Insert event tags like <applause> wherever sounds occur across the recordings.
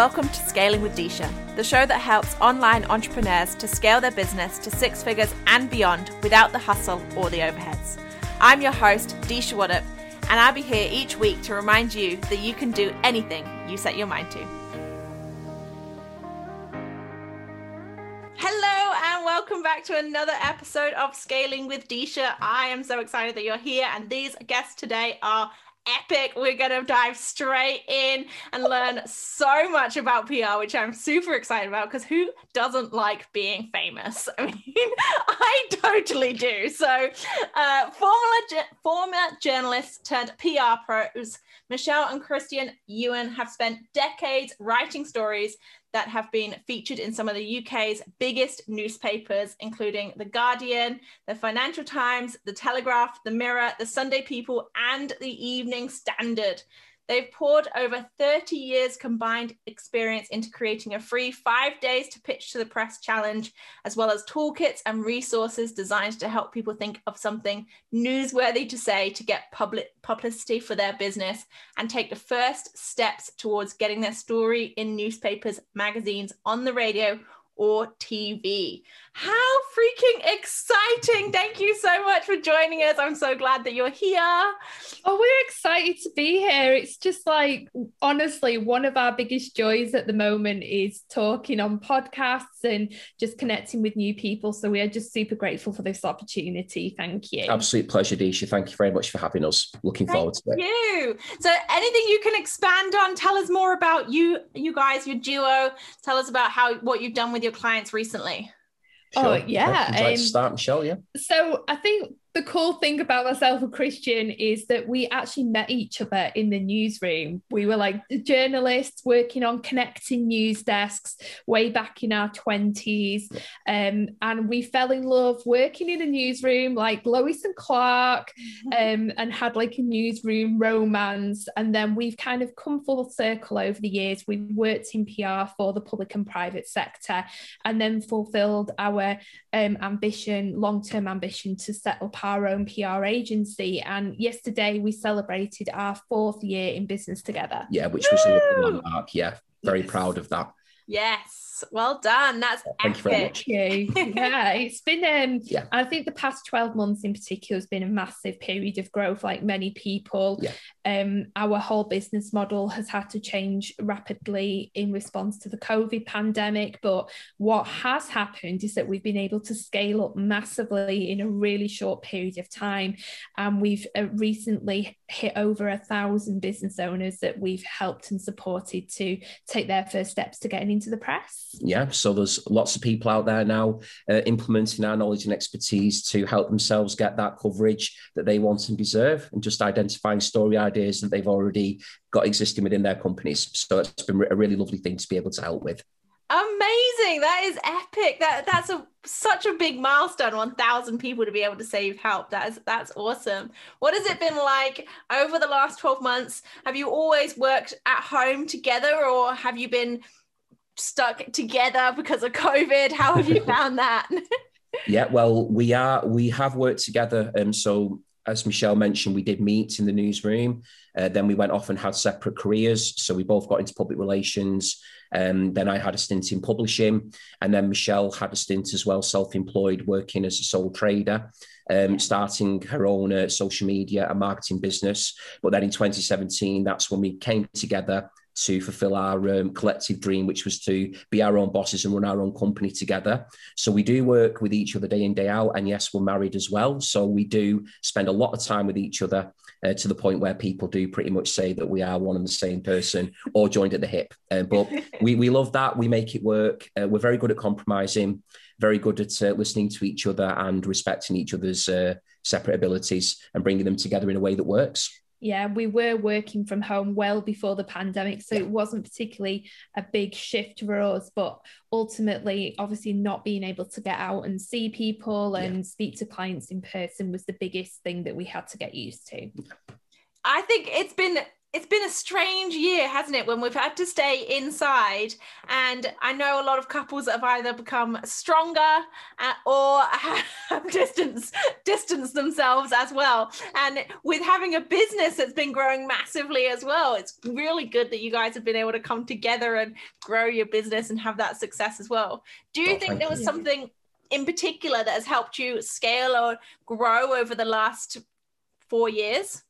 Welcome to Scaling with Disha, the show that helps online entrepreneurs to scale their business to six figures and beyond without the hustle or the overheads. I'm your host, Disha Waddup, and I'll be here each week to remind you that you can do anything you set your mind to. Hello, and welcome back to another episode of Scaling with Disha. I am so excited that you're here, and these guests today are epic. We're going to dive straight in and learn so much about PR, which I'm super excited about because who doesn't like being famous? <laughs> I mean, I totally do. So, uh, former, former journalists turned PR pros, Michelle and Christian Ewan have spent decades writing stories that have been featured in some of the UK's biggest newspapers, including The Guardian, The Financial Times, The Telegraph, The Mirror, The Sunday People, and The Evening Standard. They've poured over 30 years combined experience into creating a free five days to pitch to the press challenge, as well as toolkits and resources designed to help people think of something newsworthy to say to get public publicity for their business and take the first steps towards getting their story in newspapers, magazines, on the radio, or TV. How freaking exciting! Thank you so much for joining us. I'm so glad that you're here. Oh, we're excited to be here. It's just like, honestly, one of our biggest joys at the moment is talking on podcasts and just connecting with new people. So we are just super grateful for this opportunity. Thank you. Absolute pleasure, Disha. Thank you very much for having us. Looking Thank forward to it. you. So anything you can expand on, tell us more about you, you guys, your duo. Tell us about how what you've done with your clients recently. Sure. Oh yeah. Um, start, Michelle. Yeah. So I think the cool thing about myself and Christian is that we actually met each other in the newsroom. We were like journalists working on connecting news desks way back in our 20s. Um, and we fell in love working in a newsroom like Lois and Clark um, and had like a newsroom romance. And then we've kind of come full circle over the years. We've worked in PR for the public and private sector and then fulfilled our um, ambition, long term ambition to set up our own PR agency. And yesterday we celebrated our fourth year in business together. Yeah, which was Woo! a landmark. Yeah, very yes. proud of that. Yes. Well done. That's Thank epic. you very much. <laughs> yeah, it's been um yeah. I think the past 12 months in particular has been a massive period of growth, like many people. Yeah. Um, our whole business model has had to change rapidly in response to the COVID pandemic. But what has happened is that we've been able to scale up massively in a really short period of time. And we've uh, recently hit over a thousand business owners that we've helped and supported to take their first steps to getting into the press. Yeah so there's lots of people out there now uh, implementing our knowledge and expertise to help themselves get that coverage that they want and deserve and just identifying story ideas that they've already got existing within their companies. So it's been a really lovely thing to be able to help with. Amazing! That is epic. That that's a such a big milestone 1000 people to be able to say you've helped. That is that's awesome. What has it been like over the last 12 months? Have you always worked at home together or have you been stuck together because of COVID. How have you <laughs> found that? yeah, well, we are we have worked together. Um, so as Michelle mentioned, we did meet in the newsroom. Uh, then we went off and had separate careers. So we both got into public relations. Um, then I had a stint in publishing, and then Michelle had a stint as well, self-employed, working as a sole trader. Um, starting her own uh, social media and marketing business. But then in 2017, that's when we came together to fulfill our um, collective dream, which was to be our own bosses and run our own company together. So we do work with each other day in, day out. And yes, we're married as well. So we do spend a lot of time with each other uh, to the point where people do pretty much say that we are one and the same person or joined at the hip. Uh, but <laughs> we, we love that. We make it work. Uh, we're very good at compromising, very good at uh, listening to each other and respecting each other's uh, separate abilities and bringing them together in a way that works yeah, we were working from home well before the pandemic, so yeah. it wasn't particularly a big shift for us. But ultimately, obviously, not being able to get out and see people and yeah. speak to clients in person was the biggest thing that we had to get used to. I think it's been it's been a strange year, hasn't it? When we've had to stay inside, and I know a lot of couples have either become stronger uh, or <laughs> have distance distance themselves as well. And with having a business that's been growing massively as well, it's really good that you guys have been able to come together and grow your business and have that success as well. Do you oh, think there was you. something in particular that has helped you scale or grow over the last four years?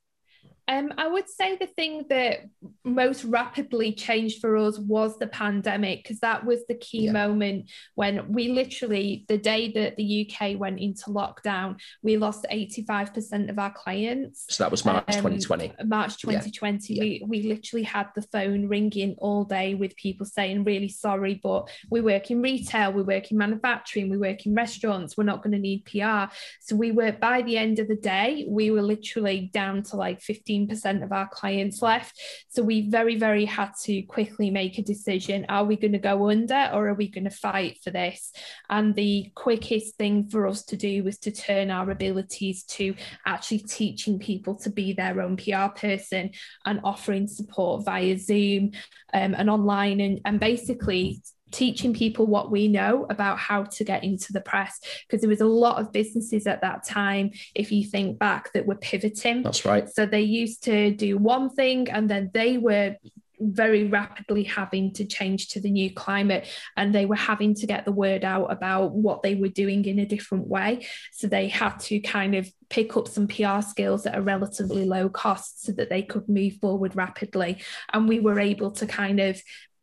Um, I would say the thing that most rapidly changed for us was the pandemic, because that was the key yeah. moment when we literally, the day that the UK went into lockdown, we lost 85% of our clients. So that was March um, 2020. March 2020. Yeah. We, we literally had the phone ringing all day with people saying, really sorry, but we work in retail, we work in manufacturing, we work in restaurants, we're not going to need PR. So we were, by the end of the day, we were literally down to like 15 15% of our clients left. So we very, very had to quickly make a decision. Are we going to go under or are we going to fight for this? And the quickest thing for us to do was to turn our abilities to actually teaching people to be their own PR person and offering support via Zoom um, and online and, and basically teaching people what we know about how to get into the press because there was a lot of businesses at that time if you think back that were pivoting. That's right. So they used to do one thing and then they were very rapidly having to change to the new climate and they were having to get the word out about what they were doing in a different way. So they had to kind of pick up some PR skills at a relatively low cost so that they could move forward rapidly. And we were able to kind of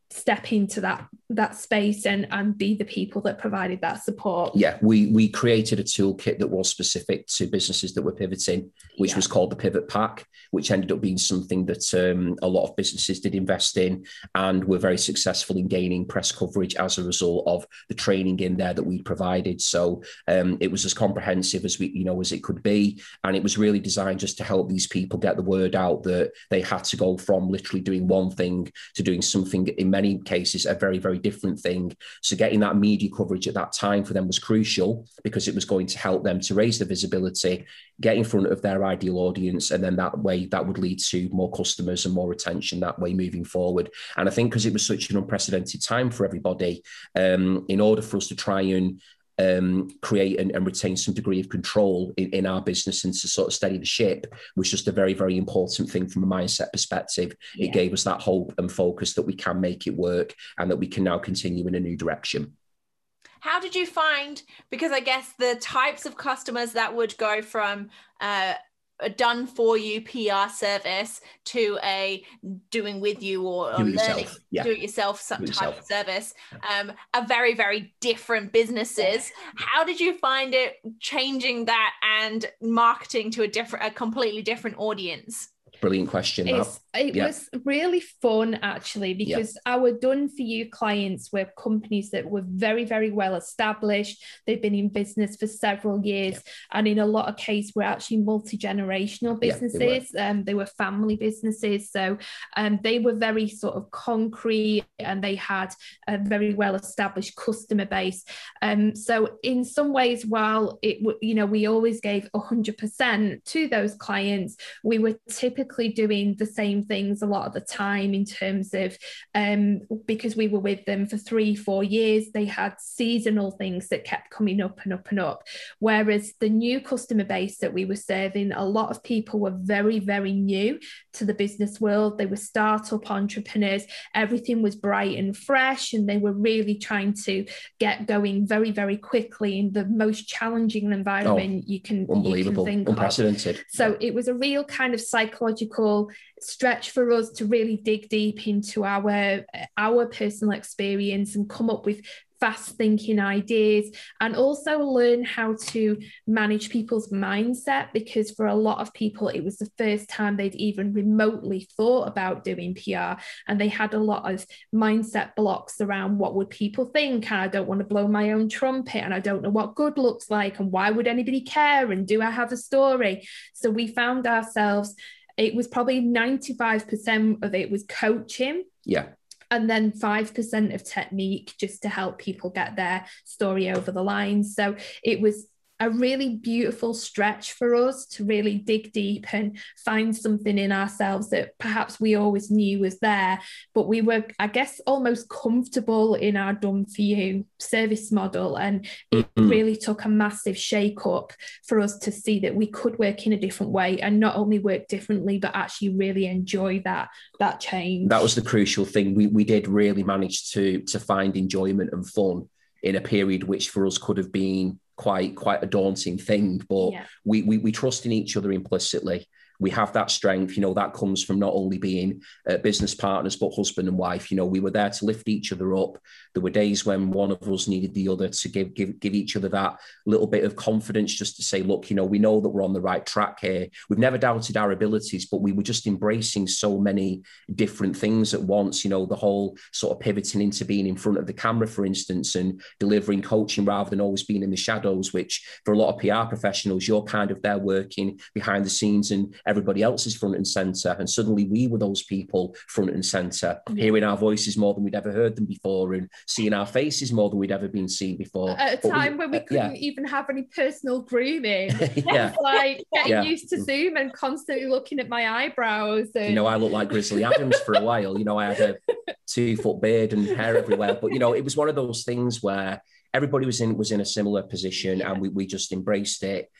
step into that that space and and be the people that provided that support. Yeah we we created a toolkit that was specific to businesses that were pivoting which yeah. was called the pivot pack which ended up being something that um, a lot of businesses did invest in and were very successful in gaining press coverage as a result of the training in there that we provided. So um, it was as comprehensive as we you know as it could be. And it was really designed just to help these people get the word out that they had to go from literally doing one thing to doing something in many cases a very very different thing. So getting that media coverage at that time for them was crucial because it was going to help them to raise the visibility get in front of their ideal audience and then that way that would lead to more customers and more retention that way moving forward. And i think because it was such an unprecedented time for everybody um, in order for us to try and um, create and, and, retain some degree of control in, in, our business and to sort of steady the ship was just a very, very important thing from a mindset perspective. Yeah. It gave us that hope and focus that we can make it work and that we can now continue in a new direction. How did you find? Because I guess the types of customers that would go from uh, a done for you PR service to a doing with you or, or do learning yeah. do it yourself type yourself. of service um, are very very different businesses how did you find it changing that and marketing to a different a completely different audience brilliant question it yeah. was really fun actually because yeah. our done for you clients were companies that were very very well established they've been in business for several years yeah. and in a lot of cases were actually multi-generational businesses they, were. Um, they were family businesses so um, they were very sort of concrete and they had a very well established customer base um, so in some ways while it you know we always gave 100% to those clients we were typically doing the same things a lot of the time in terms of um, because we were with them for three, four years, they had seasonal things that kept coming up and up and up. Whereas the new customer base that we were serving, a lot of people were very, very new to the business world. They were startup entrepreneurs. Everything was bright and fresh, and they were really trying to get going very, very quickly in the most challenging environment oh, you can unbelievable, you can think unprecedented. Of. So it was a real kind of psychological stretch for us to really dig deep into our uh, our personal experience and come up with fast thinking ideas and also learn how to manage people's mindset because for a lot of people it was the first time they'd even remotely thought about doing PR and they had a lot of mindset blocks around what would people think and I don't want to blow my own trumpet and I don't know what good looks like and why would anybody care and do I have a story? So we found ourselves it was probably 95% of it was coaching. Yeah. And then 5% of technique just to help people get their story over the line. So it was a really beautiful stretch for us to really dig deep and find something in ourselves that perhaps we always knew was there. But we were, I guess, almost comfortable in our done for you service model. And it mm-hmm. really took a massive shake up for us to see that we could work in a different way and not only work differently, but actually really enjoy that that change. That was the crucial thing. We we did really manage to to find enjoyment and fun in a period which for us could have been quite quite a daunting thing but yeah. we, we we trust in each other implicitly we have that strength you know that comes from not only being uh, business partners but husband and wife. You know we were there to lift each other up. There were days when one of us needed the other to give give give each other that little bit of confidence just to say look you know we know that we're on the right track here. We've never doubted our abilities but we were just embracing so many different things at once. You know the whole sort of pivoting into being in front of the camera for instance and delivering coaching rather than always being in the shadows which for a lot of PR professionals you're kind of there working behind the scenes and everybody else is front and center. And suddenly we were those people front and center, mm-hmm. hearing our voices more than we'd ever heard them before and seeing our faces more than we'd ever been seen before. At a but time we, when we uh, couldn't yeah. even have any personal grooming. <laughs> yeah. like getting yeah. used to Zoom and constantly looking at my eyebrows. And... You know, I looked like Grizzly Adams for a while. You know, I had a <laughs> two foot beard and hair everywhere. But, you know, it was one of those things where everybody was in was in a similar position yeah. and we, we just embraced it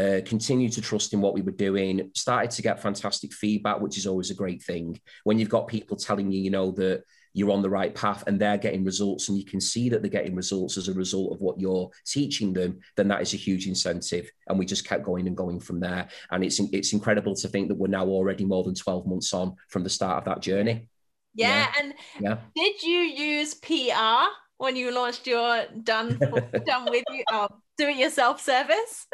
uh, continued to trust in what we were doing, started to get fantastic feedback, which is always a great thing. When you've got people telling you, you know, that you're on the right path and they're getting results and you can see that they're getting results as a result of what you're teaching them, then that is a huge incentive. And we just kept going and going from there. And it's it's incredible to think that we're now already more than 12 months on from the start of that journey. Yeah. yeah. And yeah. did you use PR when you launched your done done with you oh, do it yourself service?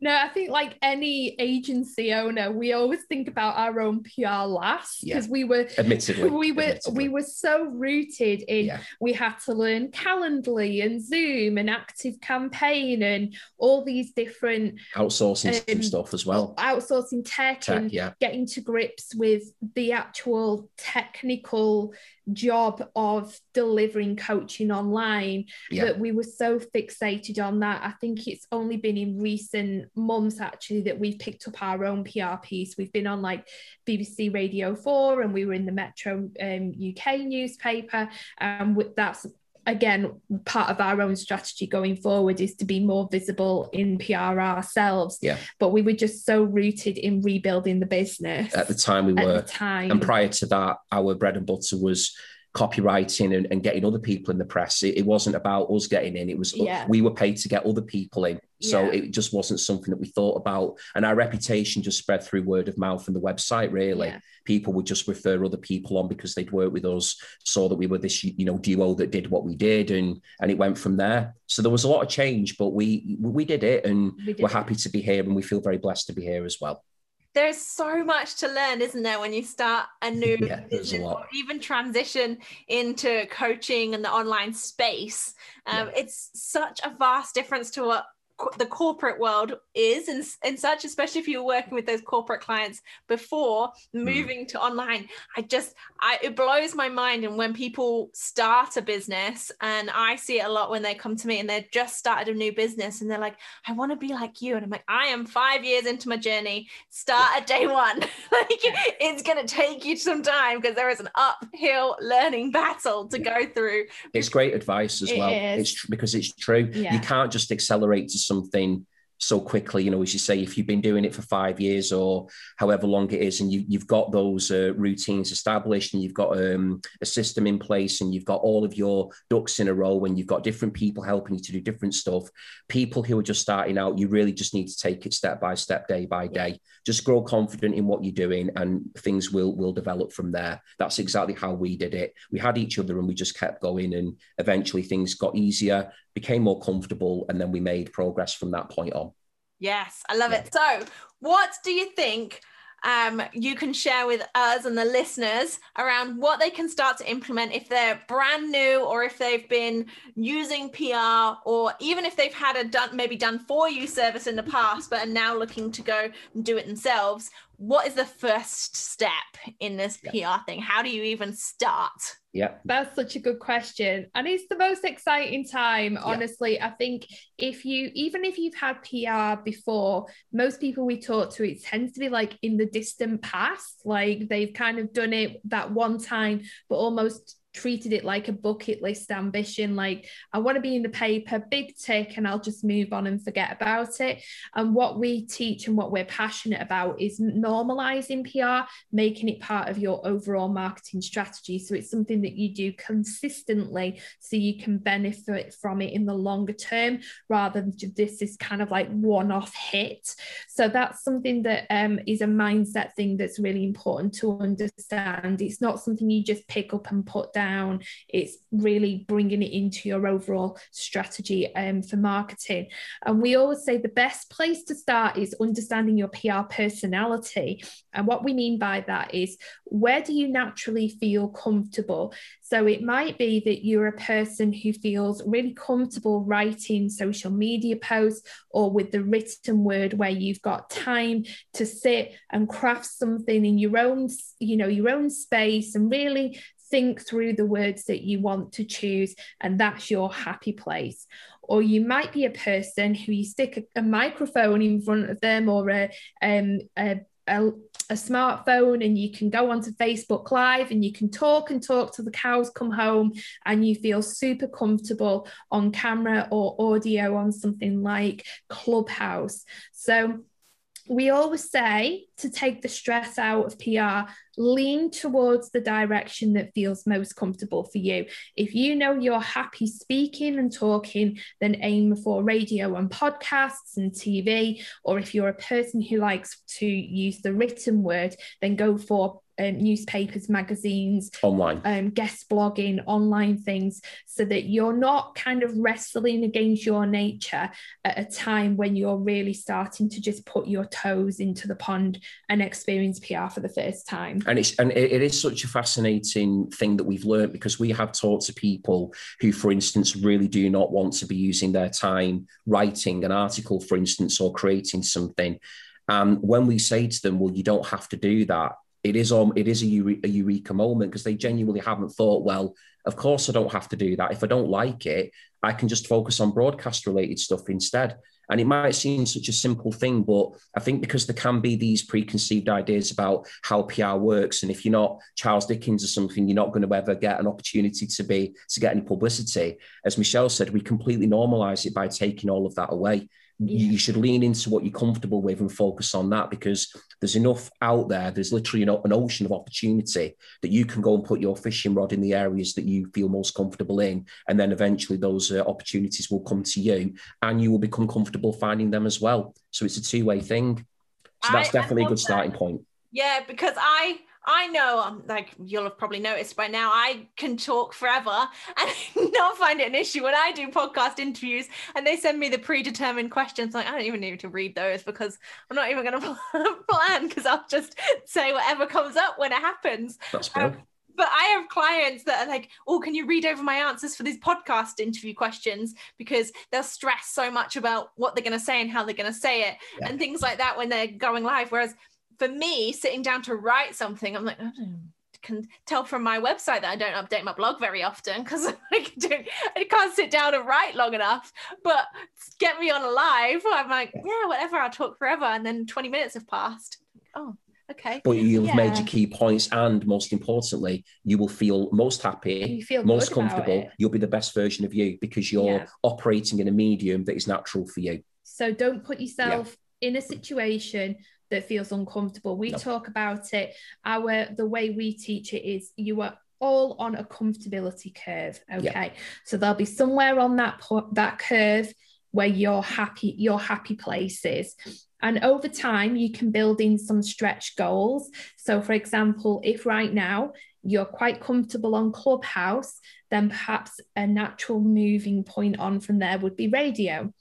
No, I think like any agency owner, we always think about our own PR last because yeah. we were admittedly we were admittedly. we were so rooted in yeah. we had to learn Calendly and Zoom and Active Campaign and all these different outsourcing um, stuff as well. Outsourcing tech, tech and yeah. getting to grips with the actual technical job of delivering coaching online that we were so fixated on that. I think it's only been in recent months actually that we've picked up our own PR piece. We've been on like BBC Radio 4 and we were in the Metro um, UK newspaper. And um, that's again part of our own strategy going forward is to be more visible in PR ourselves. Yeah. But we were just so rooted in rebuilding the business. At the time we were. time. And prior to that, our bread and butter was copywriting and, and getting other people in the press. It, it, wasn't about us getting in. It was uh, yeah. we were paid to get other people in. So yeah. it just wasn't something that we thought about. And our reputation just spread through word of mouth and the website, really. Yeah. People would just refer other people on because they'd worked with us, saw that we were this, you know, duo that did what we did, and and it went from there. So there was a lot of change, but we we did it and we we're happy to be here and we feel very blessed to be here as well there's so much to learn, isn't there, when you start a new <laughs> yeah, business or even transition into coaching and the online space. Um, yeah. It's such a vast difference to what the corporate world is and, and such especially if you're working with those corporate clients before hmm. moving mm. to online i just I, it blows my mind and when people start a business and i see it a lot when they come to me and they've just started a new business and they're like i want to be like you and i'm like i am five years into my journey start at day one <laughs> like it's going to take you some time because there is an uphill learning battle to go through it's great advice as it well is. it's tr- because it's true yeah. you can't just accelerate to something so quickly. You know, as you say, if you've been doing it for five years or however long it is, and you, have got those uh, routines established, and you've got um, a system in place, and you've got all of your ducks in a row, and you've got different people helping you to do different stuff. People who are just starting out, you really just need to take it step by step, day by day. Just grow confident in what you're doing, and things will will develop from there. That's exactly how we did it. We had each other, and we just kept going, and eventually things got easier became more comfortable, and then we made progress from that point on. Yes, I love yeah. it. So, what do you think um, you can share with us and the listeners around what they can start to implement if they're brand new or if they've been using PR or even if they've had a done maybe done for you service in the past but are now looking to go and do it themselves what is the first step in this yeah. PR thing? How do you even start? Yeah. That's such a good question. And it's the most exciting time, honestly. Yeah. I think if you, even if you've had PR before, most people we talk to, it tends to be like in the distant past. Like they've kind of done it that one time, but almost treated it like a bucket list ambition like i want to be in the paper big tick and i'll just move on and forget about it. And what we teach and what we're passionate about is normalizing pr making it part of your overall marketing strategy. So it's something that you do consistently so you can benefit from it in the longer term rather than this is kind of like one-off hit. So that's something that um, is a mindset thing that's really important to understand. It's not something you just pick up and put down down. It's really bringing it into your overall strategy um, for marketing. And we always say the best place to start is understanding your PR personality. And what we mean by that is where do you naturally feel comfortable? So it might be that you're a person who feels really comfortable writing social media posts or with the written word where you've got time to sit and craft something in your own, you know, your own space and really think through the words that you want to choose, and that's your happy place. Or you might be a person who you stick a, a microphone in front of them or a, um, a a, a, smartphone and you can go onto Facebook Live and you can talk and talk till the cows come home and you feel super comfortable on camera or audio on something like Clubhouse. So we always say to take the stress out of PR, lean towards the direction that feels most comfortable for you. If you know you're happy speaking and talking, then aim for radio and podcasts and TV. Or if you're a person who likes to use the written word, then go for um, newspapers, magazines, online, um, guest blogging, online things, so that you're not kind of wrestling against your nature at a time when you're really starting to just put your toes into the pond and experience PR for the first time. And it's and it is such a fascinating thing that we've learned because we have talked to people who, for instance, really do not want to be using their time writing an article, for instance, or creating something. And when we say to them, well, you don't have to do that, it is um, it is a, a eureka moment because they genuinely haven't thought, well, of course I don't have to do that. If I don't like it, I can just focus on broadcast related stuff instead. And it might seem such a simple thing, but I think because there can be these preconceived ideas about how PR works, and if you're not Charles Dickens or something, you're not going to ever get an opportunity to be to get any publicity. As Michelle said, we completely normalize it by taking all of that away you should lean into what you're comfortable with and focus on that because there's enough out there. There's literally an ocean of opportunity that you can go and put your fishing rod in the areas that you feel most comfortable in. And then eventually those uh, opportunities will come to you and you will become comfortable finding them as well. So it's a two way thing. So that's I, definitely I a good starting point. Yeah, because I I know, um, like you'll have probably noticed by now, I can talk forever <laughs> and not find it an issue when I do podcast interviews and they send me the predetermined questions. Like, I don't even need to read those because I'm not even going <laughs> to plan because I'll just say whatever comes up when it happens. That's um, but I have clients that are like, oh, can you read over my answers for these podcast interview questions? Because they'll stress so much about what they're going to say and how they're going to say it yeah. and things like that when they're going live. Whereas for me, sitting down to write something, I'm like, I can tell from my website that I don't update my blog very often because <laughs> I, can't sit down and write long enough. But get me on a live, I'm like, yeah, whatever, I'll talk forever. And then 20 minutes have passed. Oh, okay. But you've yeah. made your key points, and most importantly, you will feel most happy, feel most comfortable. You'll be the best version of you because you're yeah. operating in a medium that is natural for you. So don't put yourself yeah. in a situation that feels uncomfortable. We talk about it. Our the way we teach it is you are all on a comfortability curve. Okay, so there'll be somewhere on that that curve where you're happy, your happy places. And over time, you can build in some stretch goals. So, for example, if right now you're quite comfortable on Clubhouse, then perhaps a natural moving point on from there would be radio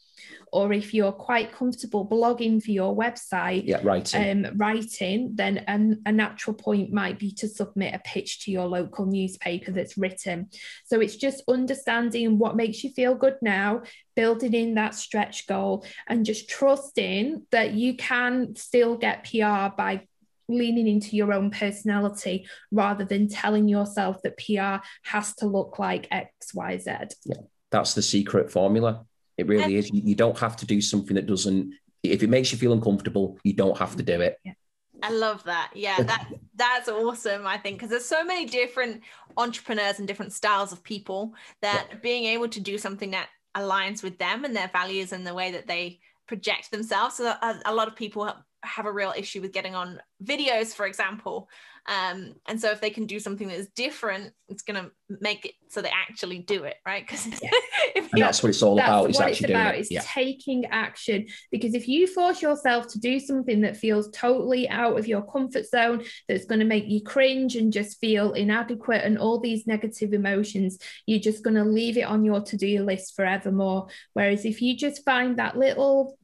or if you're quite comfortable blogging for your website, yeah, writing, um, writing, then an, a natural point might be to submit a pitch to your local newspaper that's written. So it's just understanding what makes you feel good now, building in that stretch goal, and just trusting that you can still get PR by leaning into your own personality rather than telling yourself that PR has to look like X, Y, Z. Yeah, that's the secret formula. It really is. You, you don't have to do something that doesn't, if it makes you feel uncomfortable, you don't have to do it. Yeah. I love that. Yeah, <laughs> that that's awesome. I think because there's so many different entrepreneurs and different styles of people that yeah. being able to do something that aligns with them and their values and the way that they project themselves. So a, a lot of people have a real issue with getting on videos, for example. Um, and so if they can do something that is different, it's going to make it so they actually do it, right? Because yeah. <laughs> and that's what it's all about. Is actually it's about it. is yeah. taking action. Because if you force yourself to do something that feels totally out of your comfort zone, that's going to make you cringe and just feel inadequate and all these negative emotions, you're just going to leave it on your to-do list forevermore. Whereas if you just find that little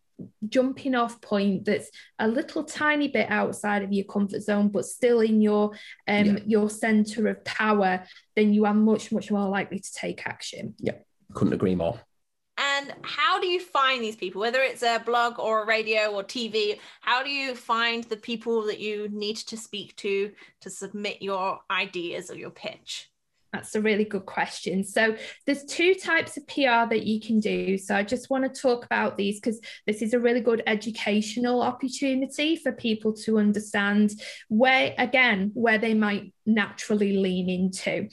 jumping off point that's a little tiny bit outside of your comfort zone but still in your um yeah. your center of power then you are much much more likely to take action. Yeah couldn't agree more. And how do you find these people? Whether it's a blog or a radio or tv how do you find the people that you need to speak to to submit your ideas or your pitch that's a really good question. So there's two types of PR that you can do. So I just want to talk about these because this is a really good educational opportunity for people to understand where, again, where they might naturally lean into.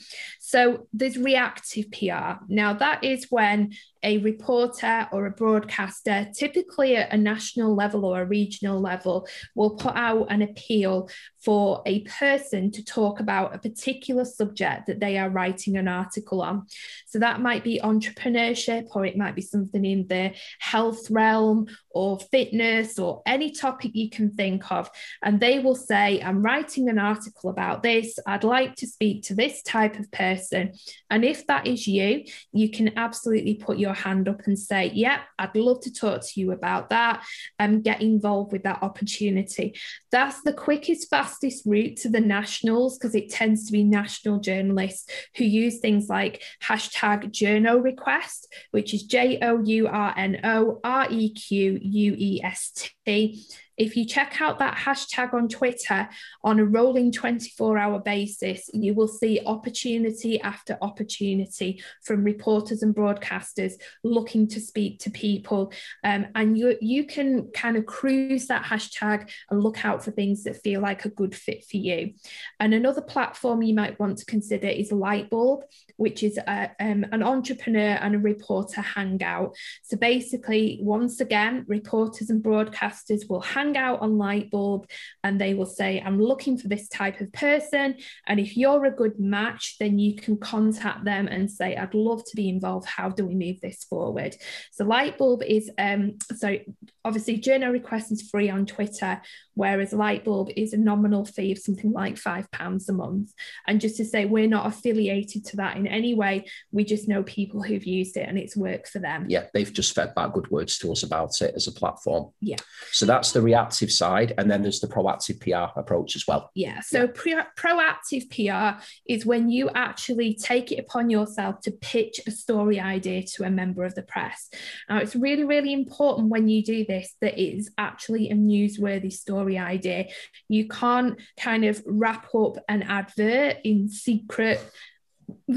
So there's reactive PR. Now, that is when a reporter or a broadcaster, typically at a national level or a regional level, will put out an appeal for a person to talk about a particular subject that they are writing an article on. So that might be entrepreneurship, or it might be something in the health realm or fitness or any topic you can think of. And they will say, I'm writing an article about this. I'd like to speak to this type of person. And if that is you, you can absolutely put your hand up and say, Yeah, I'd love to talk to you about that and get involved with that opportunity. That's the quickest, fastest route to the nationals because it tends to be national journalists who use things like hashtag journo request, which is J O U R N O R E Q U E S T if you check out that hashtag on Twitter on a rolling 24 hour basis, you will see opportunity after opportunity from reporters and broadcasters looking to speak to people. Um, and you, you can kind of cruise that hashtag and look out for things that feel like a good fit for you. And another platform you might want to consider is Lightbulb, which is a, um, an entrepreneur and a reporter hangout. So basically, once again, reporters and broadcasters will hang hang out on Lightbulb and they will say, I'm looking for this type of person. And if you're a good match, then you can contact them and say, I'd love to be involved. How do we move this forward? So Lightbulb is, um, so obviously journo request is free on Twitter, whereas Lightbulb is a nominal fee of something like five pounds a month. And just to say, we're not affiliated to that in any way. We just know people who've used it and it's worked for them. Yeah, they've just fed back good words to us about it as a platform. Yeah. So that's the reactive side. And then there's the proactive PR approach as well. Yeah. So yeah. Pro- proactive PR is when you actually take it upon yourself to pitch a story idea to a member of the press. Now, it's really, really important when you do this that it is actually a newsworthy story idea. You can't kind of wrap up an advert in secret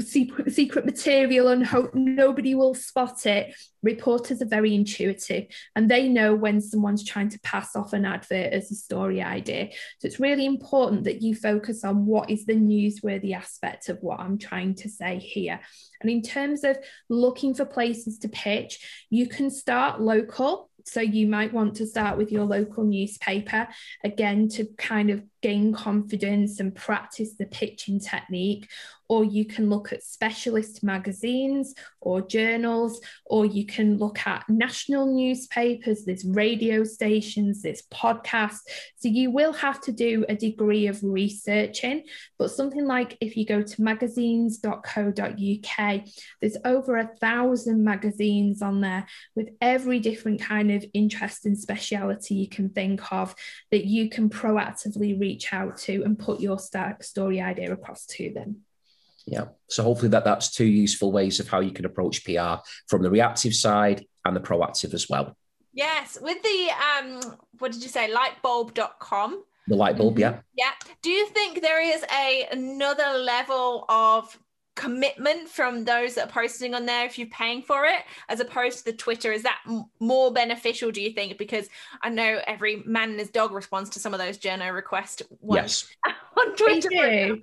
secret, secret material and hope nobody will spot it. Reporters are very intuitive and they know when someone's trying to pass off an advert as a story idea. So it's really important that you focus on what is the newsworthy aspect of what I'm trying to say here. And in terms of looking for places to pitch, you can start local so you might want to start with your local newspaper again to kind of gain confidence and practice the pitching technique. Or you can look at specialist magazines or journals, or you can look at national newspapers, there's radio stations, there's podcasts. So you will have to do a degree of researching. But something like if you go to magazines.co.uk, there's over a thousand magazines on there with every different kind of interest and speciality you can think of that you can proactively reach reach out to and put your story idea across to them. Yeah. So hopefully that that's two useful ways of how you can approach PR from the reactive side and the proactive as well. Yes, with the um what did you say lightbulb.com The light bulb, mm-hmm. yeah. Yeah. Do you think there is a another level of commitment from those that are posting on there if you're paying for it as opposed to the twitter is that m- more beneficial do you think because i know every man and his dog responds to some of those journo requests ones yes. <laughs> on twitter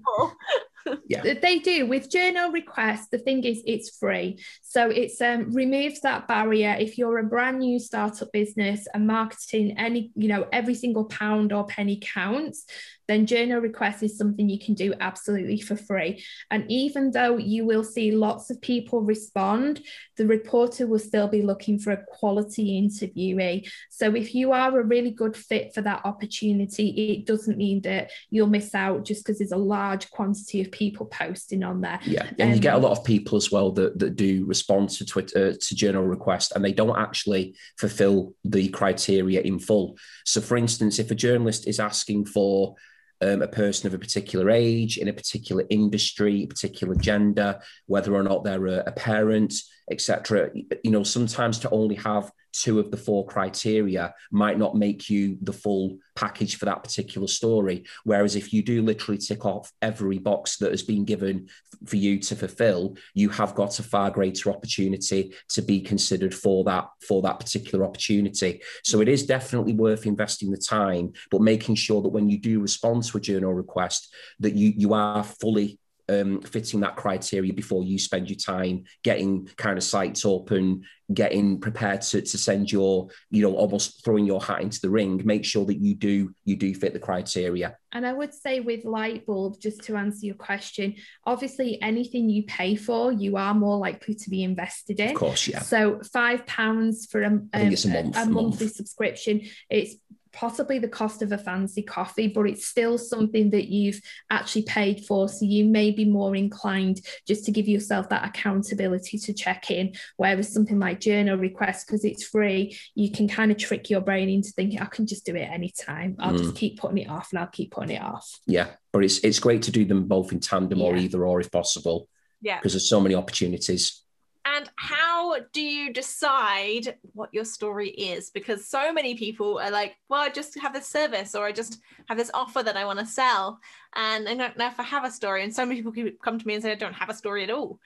<laughs> yeah. They do with journo requests. The thing is, it's free, so it's um, removes that barrier. If you're a brand new startup business and marketing any, you know, every single pound or penny counts, then journo request is something you can do absolutely for free. And even though you will see lots of people respond, the reporter will still be looking for a quality interviewee. So if you are a really good fit for that opportunity, it doesn't mean that you'll miss out just because there's a large quantity of people posting on there. Yeah, and um, you get a lot of people as well that, that do respond to Twitter uh, to journo request, and they don't actually fulfill the criteria in full. So, for instance, if a journalist is asking for um, a person of a particular age, in a particular industry, particular gender, whether or not they're a, a parent, etc. You know, sometimes to only have two of the four criteria might not make you the full package for that particular story. Whereas if you do literally tick off every box that has been given for you to fulfill, you have got a far greater opportunity to be considered for that for that particular opportunity. So it is definitely worth investing the time, but making sure that when you do respond to a journo request, that you you are fully um, fitting that criteria before you spend your time getting kind of sites up and getting prepared to, to send your you know almost throwing your hat into the ring. Make sure that you do you do fit the criteria. And i would say with light bulb just to answer your question obviously anything you pay for you are more likely to be invested in. of course yeah. So five pounds for a, um, a, month, a, a monthly month. subscription it's possibly the cost of a fancy coffee, but it's still something that you've actually paid for. So you may be more inclined just to give yourself that accountability to check in. Whereas something like journo requests, because it's free, you can kind of trick your brain into thinking, I can just do it anytime. I'll mm. just keep putting it off and I'll keep putting it off. Yeah. But it's it's great to do them both in tandem yeah. or either or if possible. Yeah. Because there's so many opportunities. And how do you decide what your story is? Because so many people are like, well, I just have this service or I just have this offer that I want to sell. And I don't know if I have a story. And so many people come to me and say, I don't have a story at all.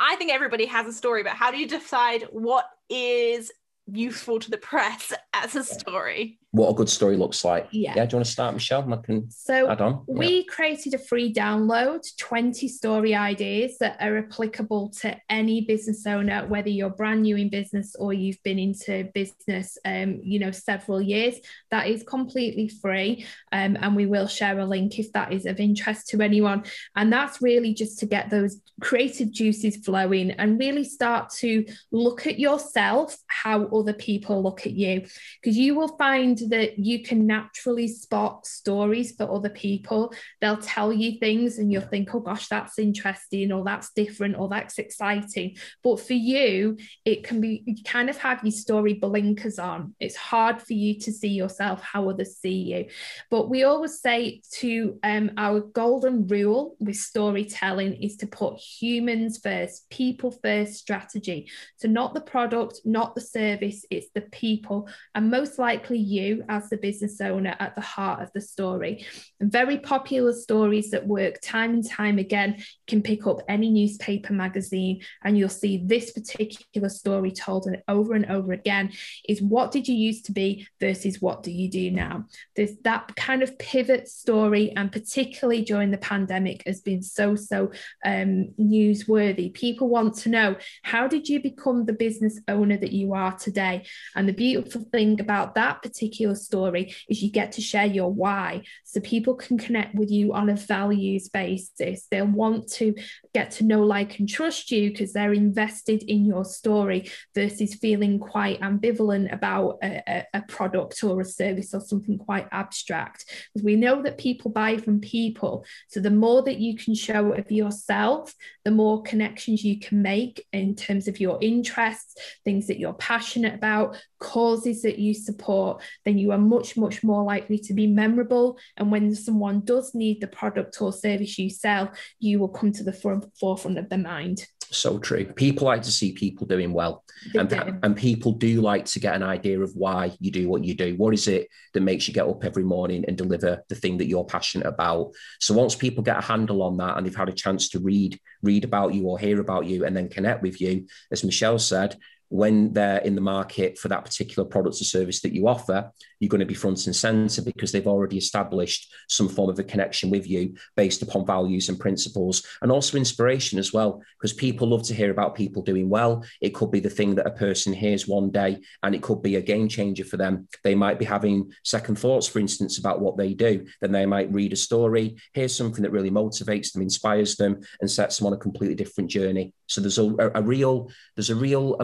I think everybody has a story, but how do you decide what is useful to the press as a story? What a good story looks like. Yeah. Yeah. Do you want to start, Michelle? I can so add on. We yeah. created a free download, 20 story ideas that are applicable to any business owner, whether you're brand new in business or you've been into business, um, you know, several years. That is completely free. Um, and we will share a link if that is of interest to anyone. And that's really just to get those creative juices flowing and really start to look at yourself, how other people look at you. Because you will find that you can naturally spot stories for other people. They'll tell you things and you'll think, oh gosh, that's interesting, or that's different, or that's exciting. But for you, it can be, you kind of have your story blinkers on. It's hard for you to see yourself how others see you. But we always say to um, our golden rule with storytelling is to put humans first, people first strategy. So, not the product, not the service, it's the people. And most likely, you as the business owner at the heart of the story. And very popular stories that work time and time again. You can pick up any newspaper magazine and you'll see this particular story told over and over again is what did you used to be versus what do you do now? There's that kind of pivot story, and particularly during the pandemic, has been so, so um, newsworthy. People want to know how did you become the business owner that you are today? And the beautiful thing about that particular particular story is you get to share your why. So people can connect with you on a values basis. They'll want to get to know like and trust you because they're invested in your story versus feeling quite ambivalent about a, a product or a service or something quite abstract. Because we know that people buy from people. So the more that you can show of yourself the more connections you can make in terms of your interests things that you're passionate about causes that you support then you are much, much more likely to be memorable. And when someone does need the product or service you sell, you will come to the forefront of their mind. So true. People like to see people doing well, and, and people do like to get an idea of why you do what you do. What is it that makes you get up every morning and deliver the thing that you're passionate about? So once people get a handle on that and they've had a chance to read read about you or hear about you and then connect with you, as Michelle said, when they're in the market for that particular product or service that you offer, you're going to be front and center because they've already established some form of a connection with you based upon values and principles and also inspiration as well. Because people love to hear about people doing well. It could be the thing that a person hears one day and it could be a game changer for them. They might be having second thoughts, for instance, about what they do. Then they might read a story, hear something that really motivates them, inspires them, and sets them on a completely different journey. So there's a, a real, there's a real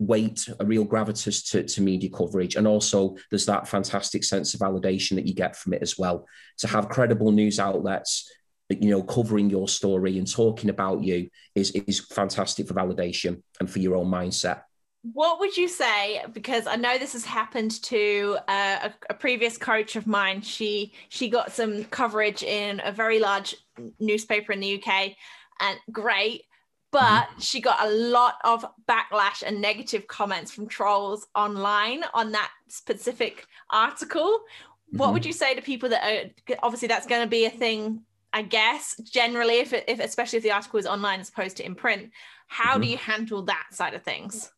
weight, a real gravitas to, to media coverage. And also there's that fantastic sense of validation that you get from it as well. To have credible news outlets, you know, covering your story and talking about you is, is fantastic for validation and for your own mindset. What would you say? Because I know this has happened to uh, a, a previous coach of mine. She she got some coverage in a very large newspaper in the UK, and great but mm-hmm. she got a lot of backlash and negative comments from trolls online on that specific article. Mm-hmm. What would you say to people that are obviously that's going to be a thing? I guess generally, if, it, if especially if the article is online as opposed to in print, how mm-hmm. do you handle that side of things?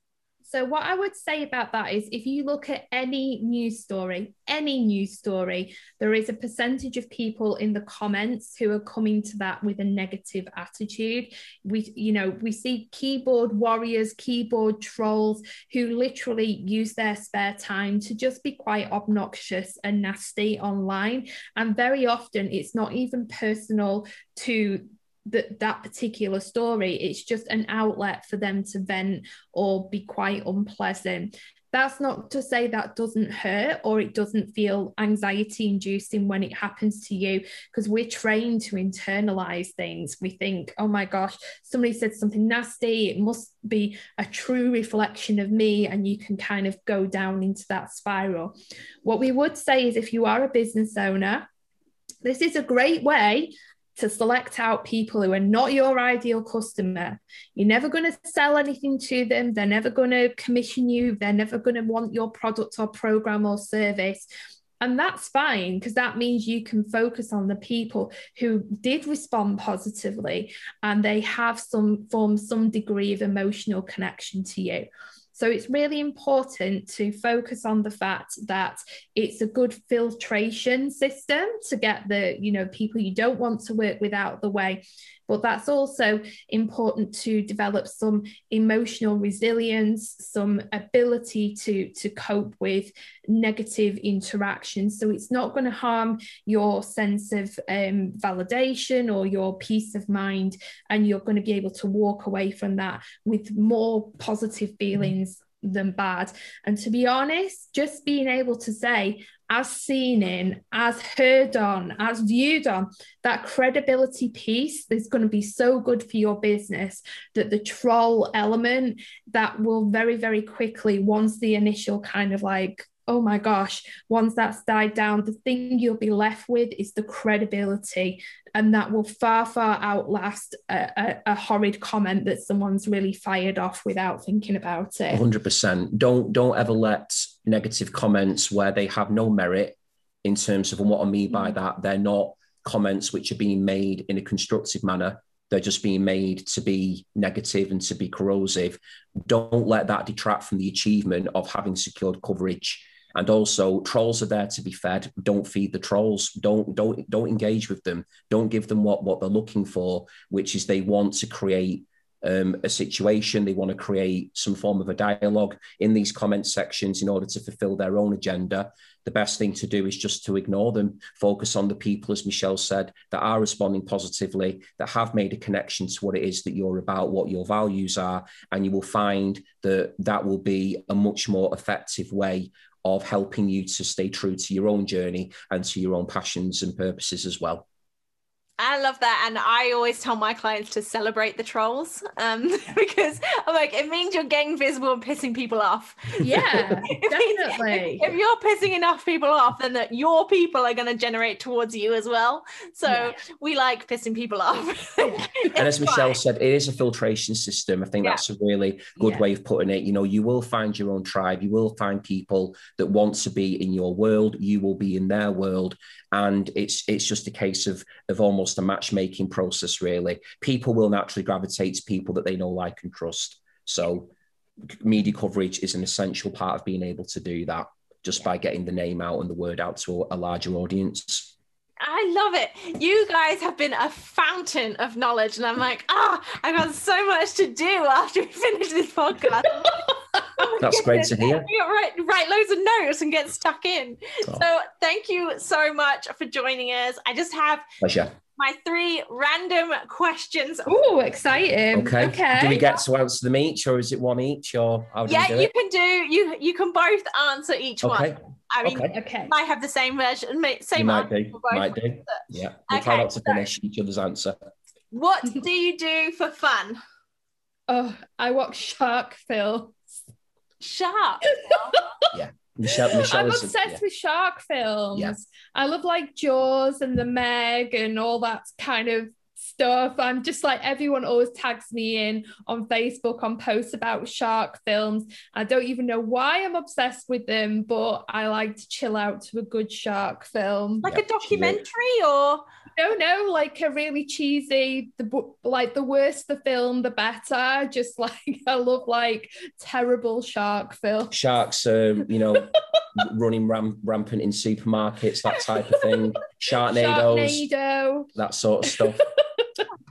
So, what I would say about that is if you look at any news story, any news story, there is a percentage of people in the comments who are coming to that with a negative attitude. We, you know, we see keyboard warriors, keyboard trolls who literally use their spare time to just be quite obnoxious and nasty online. And very often it's not even personal to that that particular story it's just an outlet for them to vent or be quite unpleasant. That's not to say that doesn't hurt or it doesn't feel anxiety inducing when it happens to you because we're trained to internalize things. We think oh my gosh somebody said something nasty. It must be a true reflection of me and you can kind of go down into that spiral. What we would say is if you are a business owner this is a great way to select out people who are not your ideal customer. You're never going to sell anything to them. They're never going to commission you. They're never going to want your product or program or service. And that's fine because that means you can focus on the people who did respond positively and they have some form some degree of emotional connection to you. So it's really important to focus on the fact that it's a good filtration system to get the, you know, people you don't want to work with out the way but that's also important to develop some emotional resilience, some ability to, to cope with negative interactions. So it's not going to harm your sense of um, validation or your peace of mind, and you're going to be able to walk away from that with more positive feelings than bad. And to be honest, just being able to say, as seen in, as heard on, as viewed on, that credibility piece is going to be so good for your business that the troll element that will very, very quickly, once the initial kind of like oh my gosh, once that's died down, the thing you'll be left with is the credibility. And that will far, far outlast a, a, a horrid comment that someone's really fired off without thinking about it. 100%. Don't, don't ever let negative comments where they have no merit in terms of, and what I mean by mm. that, they're not comments which are being made in a constructive manner. They're just being made to be negative and to be corrosive. Don't let that detract from the achievement of having secured coverage. And also trolls are there to be fed. Don't feed the trolls. Don't don't don't engage with them. Don't give them what what they're looking for which is they want to create um, a situation they want to create some form of a dialogue in these comment sections in order to fulfill their own agenda the best thing to do is just to ignore them focus on the people as michelle said that are responding positively that have made a connection to what it is that you're about what your values are and you will find that that will be a much more effective way of helping you to stay true to your own journey and to your own passions and purposes as well. I love that. And I always tell my clients to celebrate the trolls um, <laughs> because I'm like, it means you're getting visible and pissing people off. Yeah, <laughs> definitely. if you're pissing enough people off, then that your people are going to generate towards you as well. So yeah. we like pissing people off. <laughs> and as Michelle fine. said, it is a filtration system. I think yeah. that's a really good yeah. way of putting it. You know, you will find your own tribe, you will find people that want to be in your world, you will be in their world. And it's it's just a case of of almost almost a matchmaking process, really. People will naturally gravitate to people that they know, like, and trust. So, media coverage is an essential part of being able to do that just by getting the name out and the word out to a larger audience. I love it. You guys have been a fountain of knowledge. And I'm like, ah, oh, I've got so much to do after we finish this podcast. oh <laughs> That's great to hear. <laughs> Write, write loads of notes and get stuck in. Oh. So thank you so much for joining us. I just have Pleasure my three random questions. Oh, exciting! Okay. okay. Do we get to answer them each, or is it one each, or yeah, you can do you you can both answer each okay. one. I mean, okay. okay. might have the same version, same you might do. Might do. Yeah. We'll okay, try not to finish so, each other's answer. What <laughs> do you do for fun? Oh, I watch shark films. Shark. <laughs> yeah. Michelle, Michelle I'm obsessed yeah. with shark films. Yeah. I love like Jaws and the Meg and all that kind of stuff. I'm just like everyone always tags me in on Facebook on posts about shark films. I don't even know why I'm obsessed with them, but I like to chill out to a good shark film. Like yeah, a documentary or no, no, like a really cheesy, the like the worse the film, the better. Just <laughs> like I love like terrible shark film. Sharks, um, you know, <laughs> running ram- rampant in supermarkets, that type of thing. <laughs> Sharknadoes, Sharknado. that sort of stuff.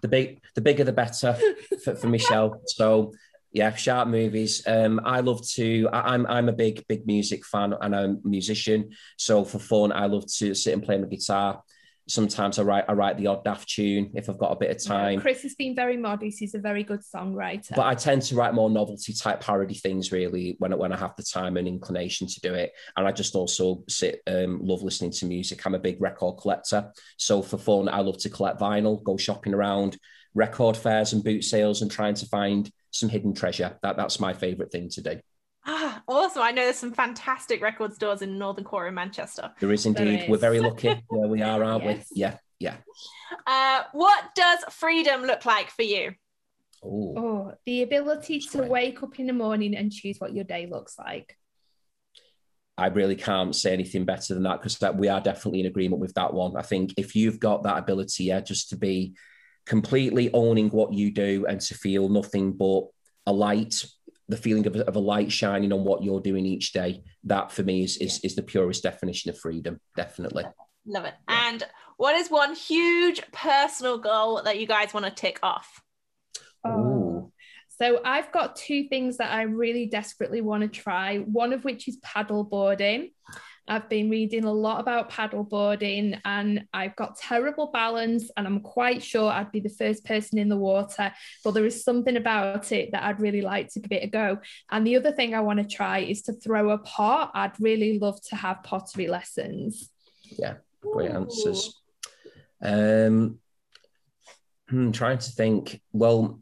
the big, the bigger the better for, for Michelle. So yeah, sharp movies. Um, I love to. I, am I'm, I'm a big big music fan and I'm a musician. So for fun, I love to sit and play my guitar sometimes I write I write the odd daft tune if I've got a bit of time. Yeah, Chris has been very modest. He's a very good songwriter. But I tend to write more novelty type parody things really when when I have the time and inclination to do it. And I just also sit um, love listening to music. I'm a big record collector, so for fun I love to collect vinyl, go shopping around record fairs and boot sales, and trying to find some hidden treasure. That that's my favorite thing to do. Also, I know there's some fantastic record stores in Northern Quarter in Manchester. There is indeed. There is. We're very lucky <laughs> where we are, aren't yes. we? Yeah, yeah. Uh, what does freedom look like for you? Ooh. Oh, the ability to wake up in the morning and choose what your day looks like. I really can't say anything better than that because that we are definitely in agreement with that one. I think if you've got that ability, yeah, just to be completely owning what you do and to feel nothing but a light the feeling of, of a light shining on what you're doing each day that for me is, is is the purest definition of freedom definitely love it yeah. and what is one huge personal goal that you guys want to tick off oh. So I've got two things that I really desperately want to try. One of which is paddle boarding. I've been reading a lot about paddleboarding and I've got terrible balance and I'm quite sure I'd be the first person in the water. But there is something about it that I'd really like to give it a go. And the other thing I want to try is to throw a pot. I'd really love to have pottery lessons. Yeah, great Ooh. answers. Um I'm trying to think. Well,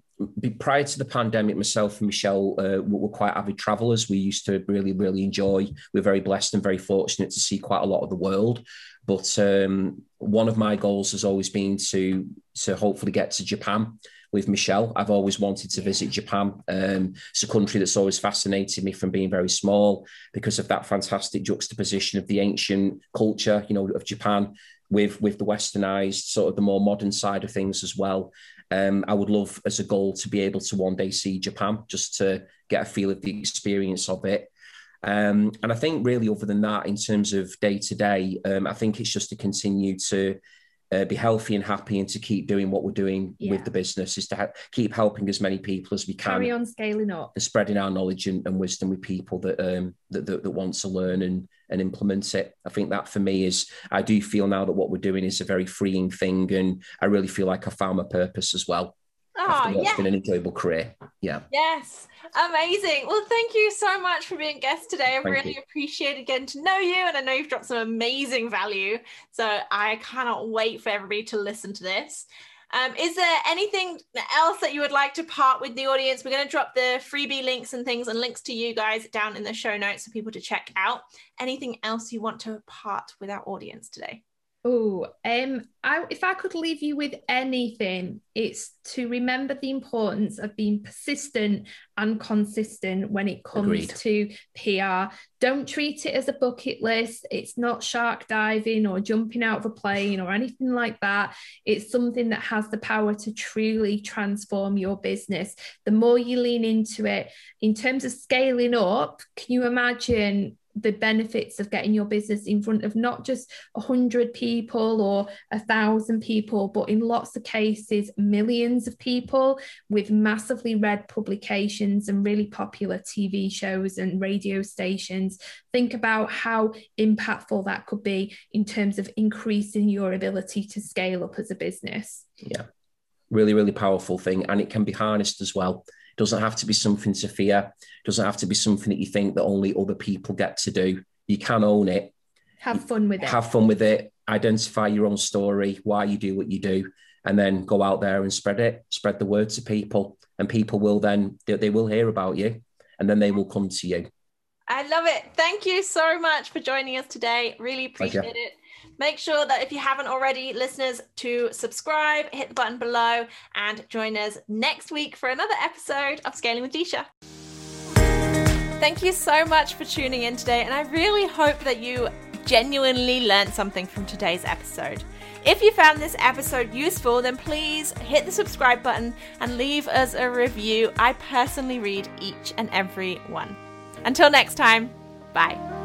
prior to the pandemic, myself and Michelle uh, were quite avid travelers. We used to really, really enjoy. We're very blessed and very fortunate to see quite a lot of the world. But um, one of my goals has always been to to hopefully get to Japan with Michelle. I've always wanted to visit Japan. Um, it's a country that's always fascinated me from being very small because of that fantastic juxtaposition of the ancient culture, you know, of Japan with with the westernized sort of the more modern side of things as well. Um, I would love as a goal to be able to one day see Japan just to get a feel of the experience of it. Um, and I think really, other than that, in terms of day to day, I think it's just to continue to uh, be healthy and happy and to keep doing what we're doing yeah. with the business is to ha- keep helping as many people as we can. Carry on scaling up and spreading our knowledge and, and wisdom with people that, um, that, that, that want to learn and, and implement it. I think that for me is, I do feel now that what we're doing is a very freeing thing and I really feel like I found my purpose as well. Oh, it's yeah. been an enjoyable career. Yeah. Yes. Amazing. Well, thank you so much for being a guest today. Thank really you. appreciated getting to know you, and I know you've dropped some amazing value. So I cannot wait for everybody to listen to this. Um, is there anything else that you would like to part with the audience? We're going to drop the freebie links and things and links to you guys down in the show notes for people to check out. Anything else you want to part with our audience today? Oh, um, I, if I could leave you with anything, it's to remember the importance of being persistent and consistent when it comes Agreed. to PR. Don't treat it as a bucket list. It's not shark diving or jumping out of a plane or anything like that. It's something that has the power to truly transform your business. The more you lean into it, in terms of scaling up, can you imagine? The benefits of getting your business in front of not just 100 people or a thousand people but in lots of cases millions of people with massively read publications and really popular tv shows and radio stations think about how impactful that could be in terms of increasing your ability to scale up as a business Yeah. Really, really powerful thing. And it can be harnessed as well. It doesn't have to be something to fear. It doesn't have to be something that you think that only other people get to do. You can own it, have fun with it have fun with it, identify your own story, why you do what you do, and then go out there and spread it, spread the word to people. And people will then, they, they will hear about you and then they will come to you. I love it. Thank you so much for joining us today. Really appreciate Pleasure. it. Make sure that if you haven't already, listeners, to subscribe, hit the button below, and join us next week for another episode of Scaling with Disha. Thank you so much for tuning in today, and I really hope that you genuinely learned something from today's episode. If you found this episode useful, then please hit the subscribe button and leave us a review. I personally read each and every one. Until next time, bye.